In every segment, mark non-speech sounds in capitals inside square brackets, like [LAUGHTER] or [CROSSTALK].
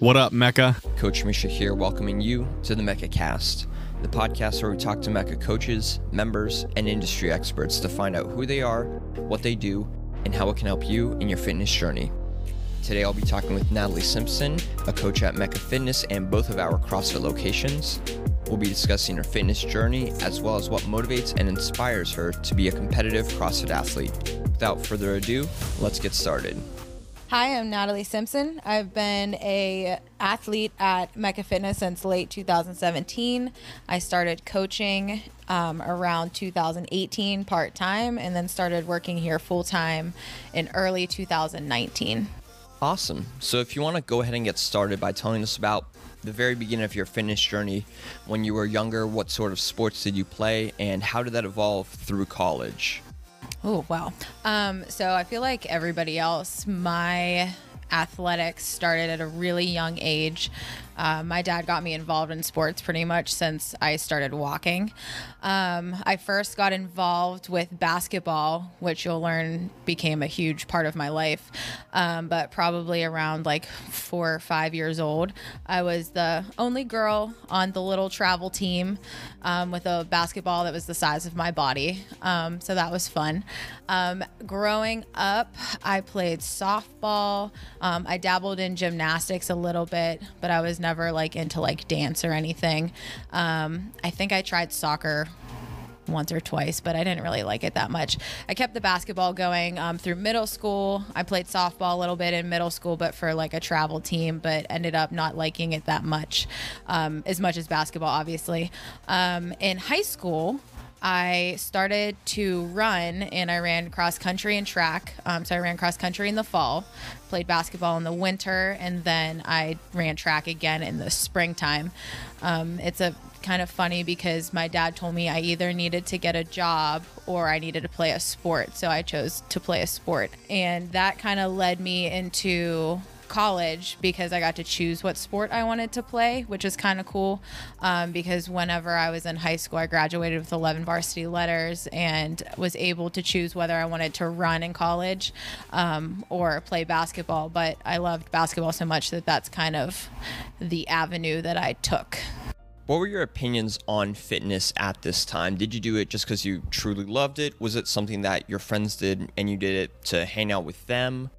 What up, Mecka? Coach Misha here, welcoming you to the Mecka Cast, the podcast where we talk to Mecka coaches, members, and industry experts to find out who they are, what they do, and how it can help you in your fitness journey. Today, I'll be talking with Natalie Simpson, a coach at Mecka Fitness and both of our CrossFit locations. We'll be discussing her fitness journey as well as what motivates and inspires her to be a competitive CrossFit athlete. Without further ado, let's get started. Hi, I'm Natalie Simpson. I've been a athlete at Mecka Fitness since late 2017. I started coaching um, around 2018 part time, and then started working here full time in early 2019. Awesome. So, if you want to go ahead and get started by telling us about the very beginning of your fitness journey, when you were younger, what sort of sports did you play, and how did that evolve through college? Oh, wow. Um, so I feel like everybody else, my athletics started at a really young age. Uh, my dad got me involved in sports pretty much since I started walking. Um, I first got involved with basketball, which you'll learn became a huge part of my life. Um, but probably around like four or five years old, I was the only girl on the little travel team um, with a basketball that was the size of my body. Um, so that was fun. Um, growing up, I played softball. Um, I dabbled in gymnastics a little bit, but I was never never like into like dance or anything. Um, I think I tried soccer once or twice, but I didn't really like it that much. I kept the basketball going um, through middle school. I played softball a little bit in middle school, but for like a travel team, but ended up not liking it that much, um, as much as basketball, obviously. Um, in high school, I started to run and I ran cross country and track. Um, so I ran cross country in the fall, played basketball in the winter, and then I ran track again in the springtime. Um, it's a kind of funny because my dad told me I either needed to get a job or I needed to play a sport. So I chose to play a sport. And that kind of led me into college because I got to choose what sport I wanted to play, which is kind of cool. Um, because whenever I was in high school, I graduated with 11 varsity letters and was able to choose whether I wanted to run in college um, or play basketball. But I loved basketball so much that that's kind of the avenue that I took. What were your opinions on fitness at this time? Did you do it just because you truly loved it? Was it something that your friends did and you did it to hang out with them?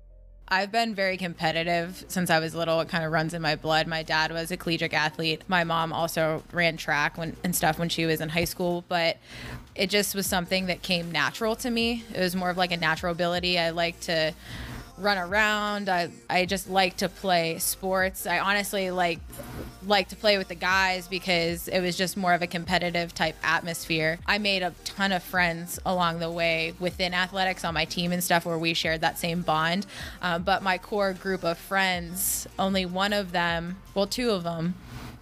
I've been very competitive since I was little. It kind of runs in my blood. My dad was a collegiate athlete. My mom also ran track when, and stuff when she was in high school, but it just was something that came natural to me. It was more of like a natural ability. I like to run around. I, I just like to play sports. I honestly like like to play with the guys because it was just more of a competitive type atmosphere. I made a ton of friends along the way within athletics on my team and stuff where we shared that same bond. Um, but my core group of friends, only one of them, well, two of them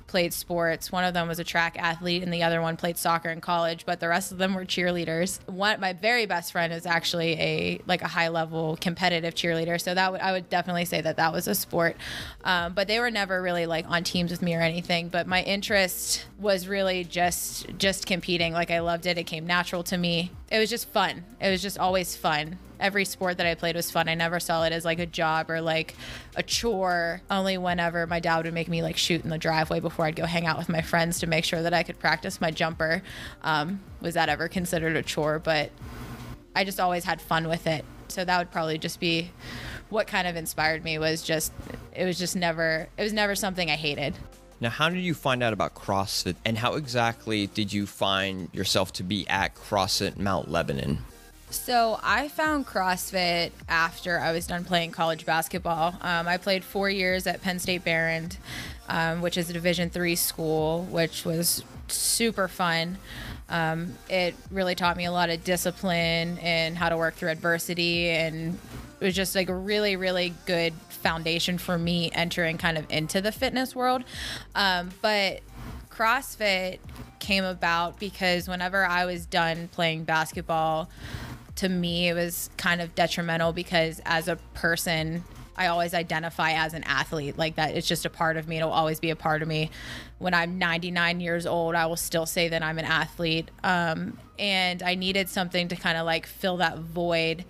played sports. One of them was a track athlete, and the other one played soccer in college. But the rest of them were cheerleaders. One, my very best friend is actually a like a high level competitive cheerleader. So that I would definitely say that that was a sport. Um, but they were never really like on teams with me or anything. But my interest was really just just competing. Like I loved it. It came natural to me. It was just fun. It was just always fun every sport that I played was fun. I never saw it as like a job or like a chore. Only whenever my dad would make me like shoot in the driveway before I'd go hang out with my friends to make sure that I could practice my jumper um, was that ever considered a chore. But I just always had fun with it. So that would probably just be what kind of inspired me was just it was just never it was never something I hated. Now, how did you find out about CrossFit and how exactly did you find yourself to be at CrossFit Mount Lebanon? So I found CrossFit after I was done playing college basketball. Um, I played four years at Penn State Behrend, um, which is a Division three school, which was super fun. Um, it really taught me a lot of discipline and how to work through adversity, and it was just like a really, really good foundation for me entering kind of into the fitness world. Um, but CrossFit came about because whenever I was done playing basketball to me it was kind of detrimental because as a person I always identify as an athlete. Like that, it's just a part of me. It'll always be a part of me. When I'm 99 years old, I will still say that I'm an athlete. Um, and I needed something to kind of like fill that void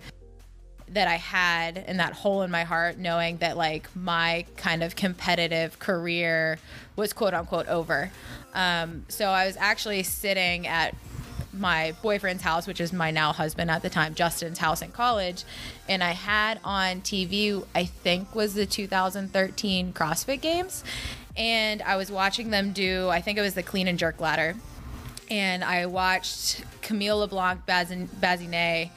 that I had and that hole in my heart, knowing that like my kind of competitive career was quote unquote over. Um, so I was actually sitting at my boyfriend's house, which is my now husband at the time, Justin's house in college, and I had on TV, I think was the 2013 CrossFit Games, and I was watching them do, I think it was the clean and jerk ladder, and I watched Camille LeBlanc Bazinet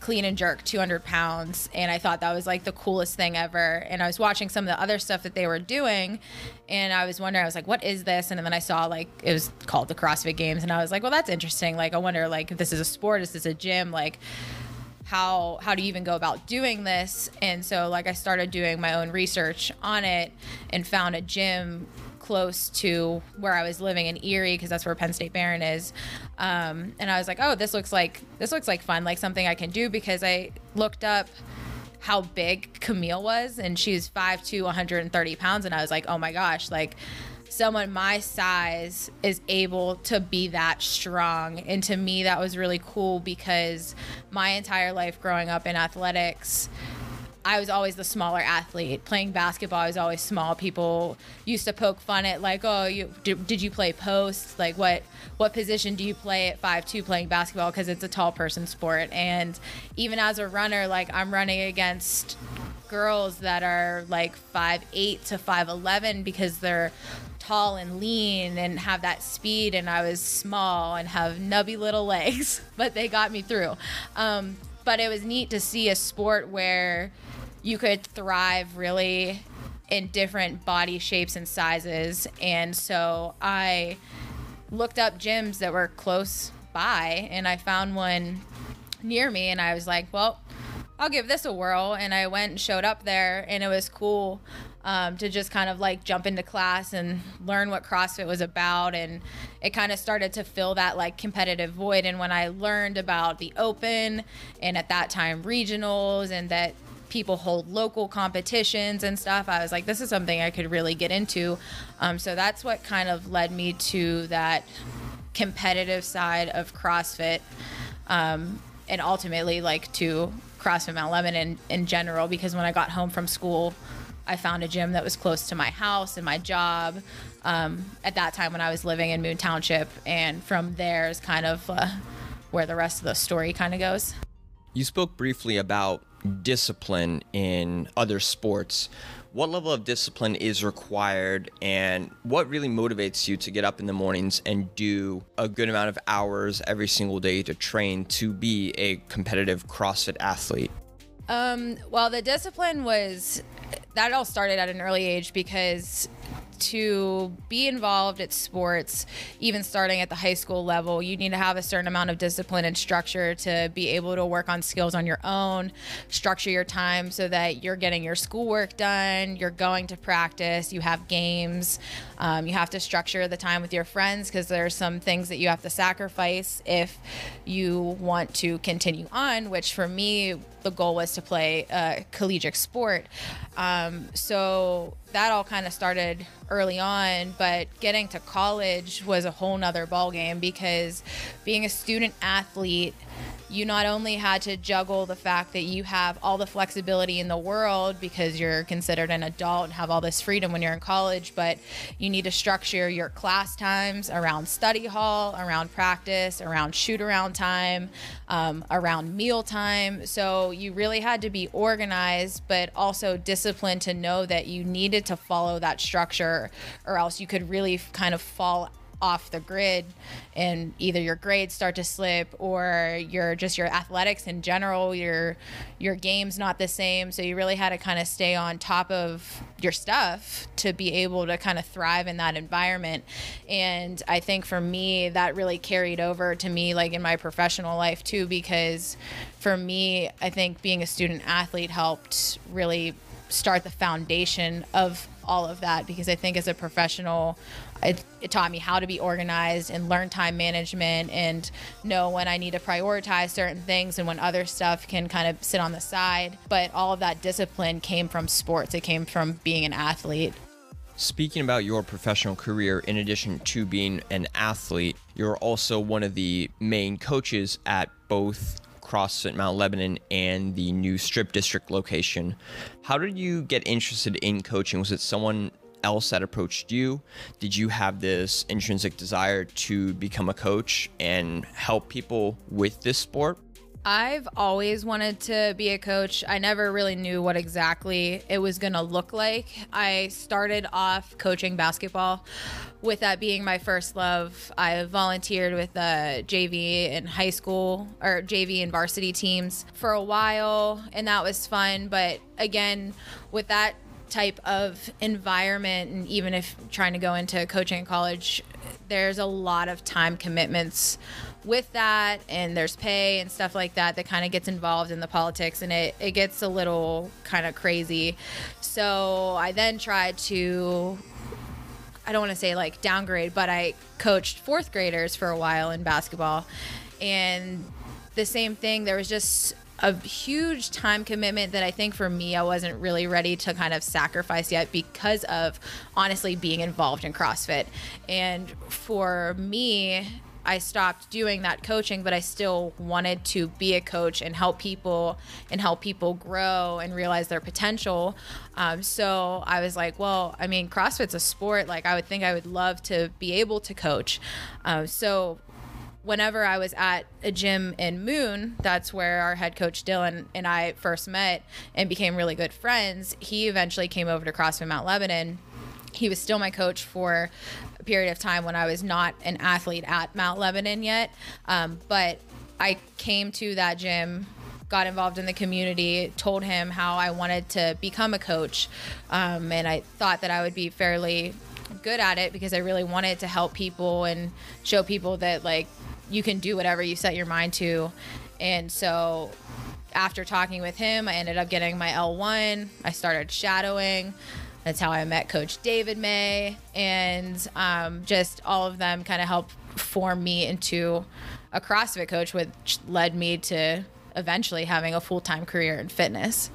clean and jerk 200 pounds and i thought that was like the coolest thing ever. And i was watching some of the other stuff that they were doing and i was wondering i was like what is this? And then i saw like it was called the crossfit games and i was like well that's interesting. Like i wonder like if this is a sport is this a gym? Like how how do you even go about doing this? And so like i started doing my own research on it and found a gym close to where I was living in Erie because that's where Penn State Behrend is. Um, and I was like, oh, this looks like this looks like fun, like something I can do because I looked up how big Camille was, and she's 5'2", 130 pounds, and I was like, oh my gosh, like someone my size is able to be that strong. And to me, that was really cool because my entire life growing up in athletics, I was always the smaller athlete. Playing basketball, I was always small. People used to poke fun at like, "Oh, you did, did you play post? Like, what what position do you play at five two playing basketball? Because it's a tall person sport." And even as a runner, like I'm running against girls that are like five eight to five eleven because they're tall and lean and have that speed and I was small and have nubby little [LAUGHS] legs, but they got me through. Um, but it was neat to see a sport where you could thrive really in different body shapes and sizes. And so I looked up gyms that were close by and I found one near me and I was like, well, I'll give this a whirl. And I went and showed up there and it was cool um, to just kind of like jump into class and learn what CrossFit was about. And it kind of started to fill that like competitive void. And when I learned about the open and at that time regionals and that people hold local competitions and stuff. I was like, this is something I could really get into. Um, so that's what kind of led me to that competitive side of CrossFit. Um, and ultimately, like to CrossFit Mount Lebanon in, in general, because when I got home from school, I found a gym that was close to my house and my job. Um, at that time, when I was living in Moon Township, and from there is kind of uh, where the rest of the story kind of goes. You spoke briefly about discipline in other sports. What level of discipline is required, and what really motivates you to get up in the mornings and do a good amount of hours every single day to train to be a competitive CrossFit athlete? Um, well, the discipline was that all started at an early age because to be involved at sports, even starting at the high school level, you need to have a certain amount of discipline and structure to be able to work on skills on your own, structure your time so that you're getting your schoolwork done, you're going to practice, you have games, um, you have to structure the time with your friends because there are some things that you have to sacrifice if you want to continue on, which for me, the goal was to play a collegiate sport. Um, so that all kind of started early on, but getting to college was a whole nother ballgame because being a student athlete you not only had to juggle the fact that you have all the flexibility in the world because you're considered an adult and have all this freedom when you're in college, but you need to structure your class times around study hall, around practice, around shoot around time, um, around meal time. So you really had to be organized, but also disciplined to know that you needed to follow that structure or else you could really kind of fall off the grid and either your grades start to slip or your just your athletics in general your your game's not the same. So you really had to kind of stay on top of your stuff to be able to kind of thrive in that environment. And i think for me that really carried over to me like in my professional life too because for me i think being a student athlete helped really start the foundation of all of that because I think as a professional, it, it, taught me how to be organized and learn time management and know when I need to prioritize certain things and when other stuff can kind of sit on the side. But all of that discipline came from sports, it came from being an athlete. Speaking about your professional career, in addition to being an athlete, you're also one of the main coaches at both CrossFit Mount Lebanon and the new Strip District location. How did you get interested in coaching? Was it someone else that approached you? Did you have this intrinsic desire to become a coach and help people with this sport? I've always wanted to be a coach. I never really knew what exactly it was going to look like. I started off coaching basketball, with that being my first love. I volunteered with uh, the JV in high school or JV and varsity teams for a while, and that was fun. But again, with that type of environment, and even if trying to go into coaching in college, there's a lot of time commitments with that and there's pay and stuff like that that kind of gets involved in the politics and it, it gets a little kind of crazy so i then tried to i don't want to say like downgrade but i coached fourth graders for a while in basketball and the same thing there was just a huge time commitment that I think for me, I wasn't really ready to kind of sacrifice yet because of honestly being involved in CrossFit. And for me, I stopped doing that coaching, but I still wanted to be a coach and help people and help people grow and realize their potential. Um, so I was like, well, I mean, CrossFit's a sport. Like, I would think I would love to be able to coach. Um, so whenever I was at a gym in Moon, that's where our head coach Dylan and I first met and became really good friends. He eventually came over to CrossFit Mount Lebanon. He was still my coach for period of time when I was not an athlete at Mount Lebanon yet. Um, but I came to that gym got involved in the community, told him how I wanted to become a coach. Um, and I thought that I would be fairly good at it because I really wanted to help people and show people that, like, you can do whatever you set your mind to. And so after talking with him, I ended up getting my L1. I started shadowing. That's how I met Coach David May. And um, just all of them kind of helped form me into a CrossFit coach, which led me to eventually having a full time career in fitness.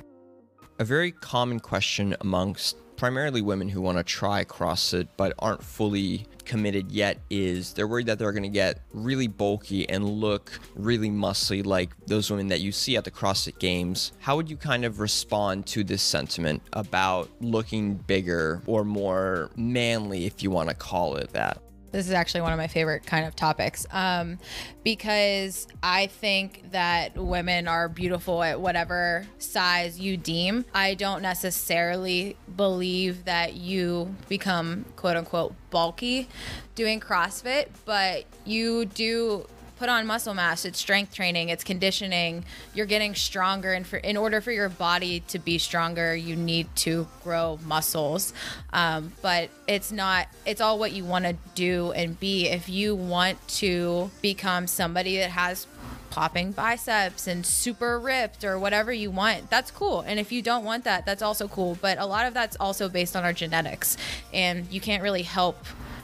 A very common question amongst primarily women who want to try CrossFit but aren't fully committed yet is they're worried that they're going to get really bulky and look really muscly like those women that you see at the CrossFit Games. How would you kind of respond to this sentiment about looking bigger or more manly, if you want to call it that? This is actually one of my favorite kind of topics um, because I think that women are beautiful at whatever size you deem. I don't necessarily believe that you become quote unquote bulky doing CrossFit, but you do put on muscle mass it's strength training it's conditioning you're getting stronger and for in order for your body to be stronger you need to grow muscles um, but it's not it's all what you want to do and be if you want to become somebody that has popping biceps and super ripped or whatever you want, that's cool. And if you don't want that, that's also cool. But a lot of that's also based on our genetics. And you can't really help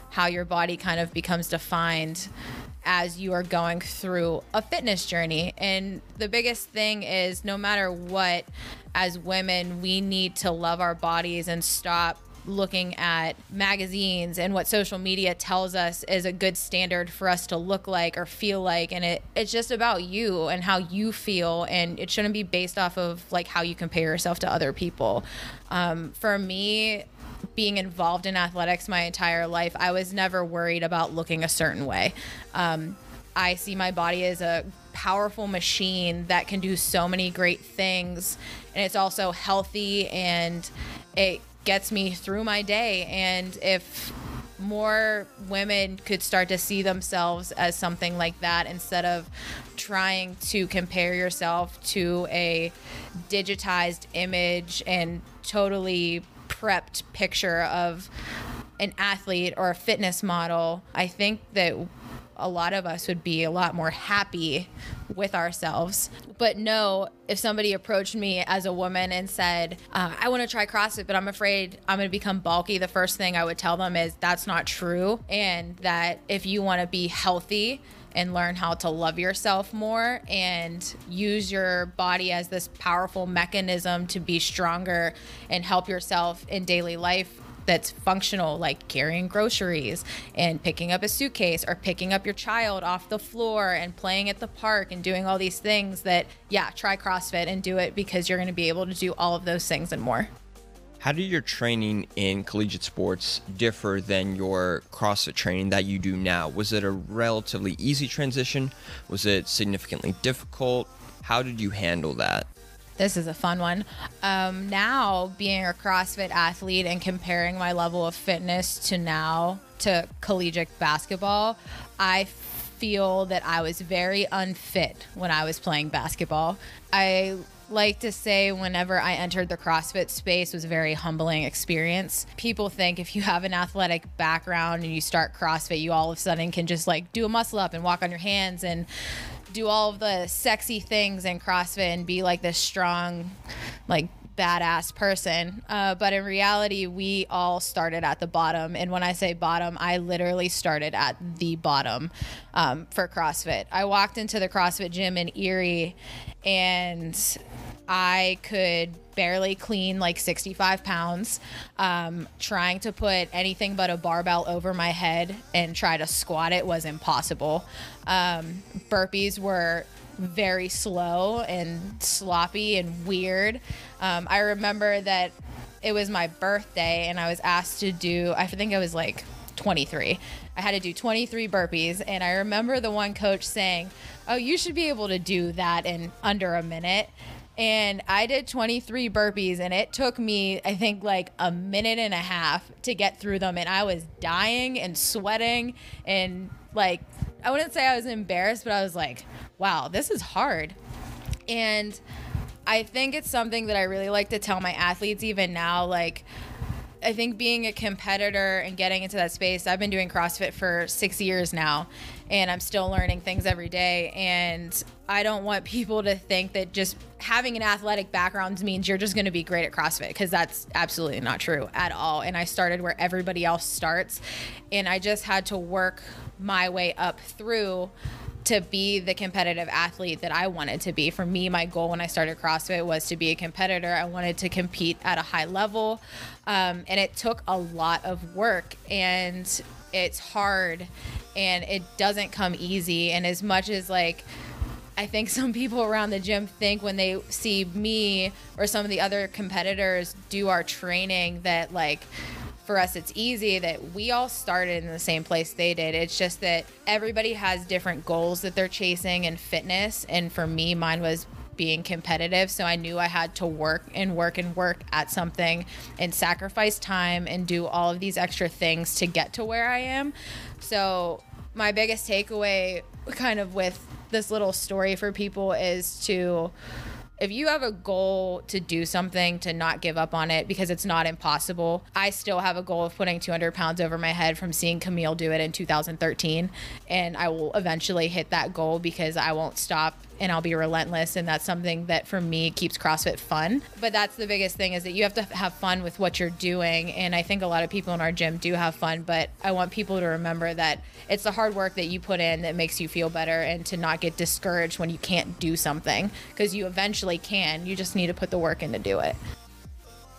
how your body kind of becomes defined as you are going through a fitness journey. And the biggest thing is no matter what, as women, we need to love our bodies and stop looking at magazines and what social media tells us is a good standard for us to look like or feel like. And it it's just about you and how you feel. And it shouldn't be based off of like how you compare yourself to other people. Um, for me being involved in athletics my entire life, I was never worried about looking a certain way. Um, I see my body as a powerful machine that can do so many great things. And it's also healthy and it gets me through my day. And if more women could start to see themselves as something like that instead of trying to compare yourself to a digitized image and totally prepped picture of an athlete or a fitness model, I think that a lot of us would be a lot more happy with ourselves. But no, if somebody approached me as a woman and said, uh, I want to try CrossFit, but I'm afraid I'm going to become bulky, the first thing I would tell them is that's not true. And that if you want to be healthy, and learn how to love yourself more and use your body as this powerful mechanism to be stronger and help yourself in daily life that's functional like carrying groceries and picking up a suitcase or picking up your child off the floor and playing at the park and doing all these things that yeah try crossfit and do it because you're going to be able to do all of those things and more how did your training in collegiate sports differ than your CrossFit training that you do now? Was it a relatively easy transition? Was it significantly difficult? How did you handle that? This is a fun one. Um, now, being a CrossFit athlete and comparing my level of fitness to now to collegiate basketball, I feel that I was very unfit when I was playing basketball. I like to say whenever I entered the CrossFit space was a very humbling experience. People think if you have an athletic background and you start CrossFit, you all of a sudden can just like do a muscle up and walk on your hands and do all of the sexy things in CrossFit and be like this strong, like badass person. Uh, but in reality, we all started at the bottom. And when I say bottom, I literally started at the bottom um, for CrossFit. I walked into the CrossFit gym in Erie and I could barely clean like 65 pounds, um, trying to put anything but a barbell over my head and try to squat it was impossible. Um, burpees were very slow and sloppy and weird. Um, I remember that it was my birthday and I was asked to do, I think I was like 23. I had to do 23 burpees. And I remember the one coach saying, Oh, you should be able to do that in under a minute and I did 23 burpees and it took me I think like a minute and a half to get through them and I was dying and sweating and like I wouldn't say I was embarrassed but I was like wow this is hard. And I think it's something that I really like to tell my athletes even now like I think being a competitor and getting into that space, I've been doing CrossFit for six years now, and I'm still learning things every day. And I don't want people to think that just having an athletic background means you're just going to be great at CrossFit because that's absolutely not true at all. And I started where everybody else starts, and I just had to work my way up through to be the competitive athlete that I wanted to be. For me, my goal when I started CrossFit was to be a competitor. I wanted to compete at a high level. Um, and it took a lot of work and it's hard and it doesn't come easy. And as much as like, I think [LAUGHS] some people around the gym think when they see me or some of the other competitors do our training that like for us it's easy that we all started in the same place they did. It's just that everybody has different goals that they're chasing in fitness and for me mine was being competitive. So I knew I had to work and work and work at something and sacrifice time and do all of these extra things to get to where I am. So my biggest takeaway kind of with this little story for people is to if you have a goal to do something, to not give up on it because it's not impossible. I still have a goal of putting 200 pounds over my head from seeing Camille do it in 2013. And I will eventually hit that goal because I won't stop and I'll be relentless. And that's something that for me keeps CrossFit fun. But that's the biggest thing is that you have to have fun with what you're doing. And I think a lot of people in our gym do have fun, but I want people to remember that it's the hard work that you put in that makes you feel better and to not get discouraged when you can't do something because you eventually can. You just need to put the work in to do it.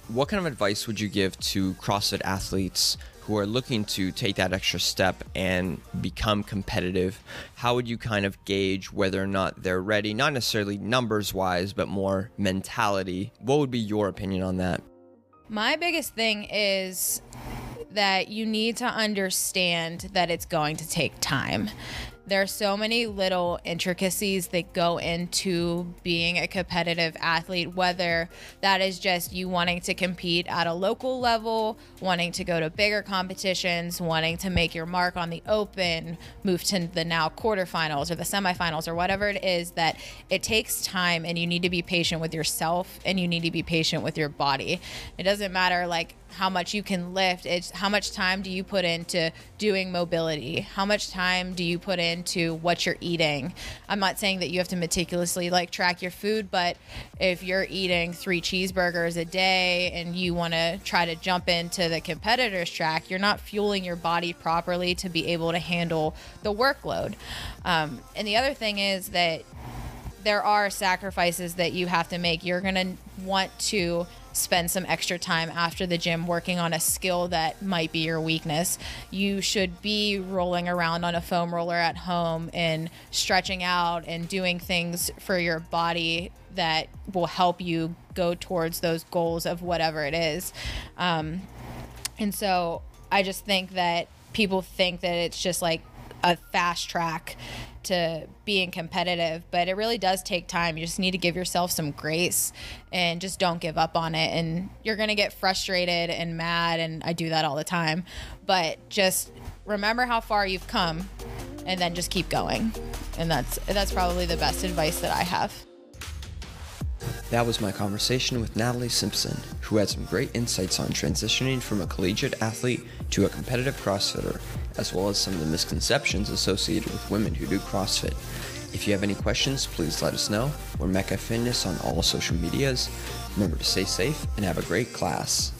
What kind of advice would you give to CrossFit athletes who are looking to take that extra step and become competitive, how would you kind of gauge whether or not they're ready? Not necessarily numbers wise, but more mentality. What would be your opinion on that? My biggest thing is that you need to understand that it's going to take time. There are so many little intricacies that go into being a competitive athlete, whether that is just you wanting to compete at a local level, wanting to go to bigger competitions, wanting to make your mark on the open, move to the now quarterfinals or the semifinals or whatever it is, that it takes time and you need to be patient with yourself and you need to be patient with your body. It doesn't matter like how much you can lift it's how much time do you put into doing mobility? How much time do you put into what you're eating? I'm not saying that you have to meticulously like track your food but if you're eating three cheeseburgers a day and you want to try to jump into the competitors track you're not fueling your body properly to be able to handle the workload. Um, and the other thing is that there are sacrifices that you have to make. You're going to want to spend some extra time after the gym working on a skill that might be your weakness. You should be rolling around on a foam roller at home and stretching out and doing things for your body that will help you go towards those goals of whatever it is. Um, and so I just think that people think that it's just like a fast track to being competitive, but it really does take time. You just need to give yourself some grace and just don't give up on it. And you're going to get frustrated and mad. And I do that all the time. But just remember how far you've come and then just keep going. And that's, that's probably the best advice that I have. That was my conversation with Natalie Simpson, who had some great insights on transitioning from a collegiate athlete to a competitive CrossFitter, as well as some of the misconceptions associated with women who do CrossFit. If you have any questions, please let us know. We're Mecka Fitness on all social medias. Remember to stay safe and have a great class.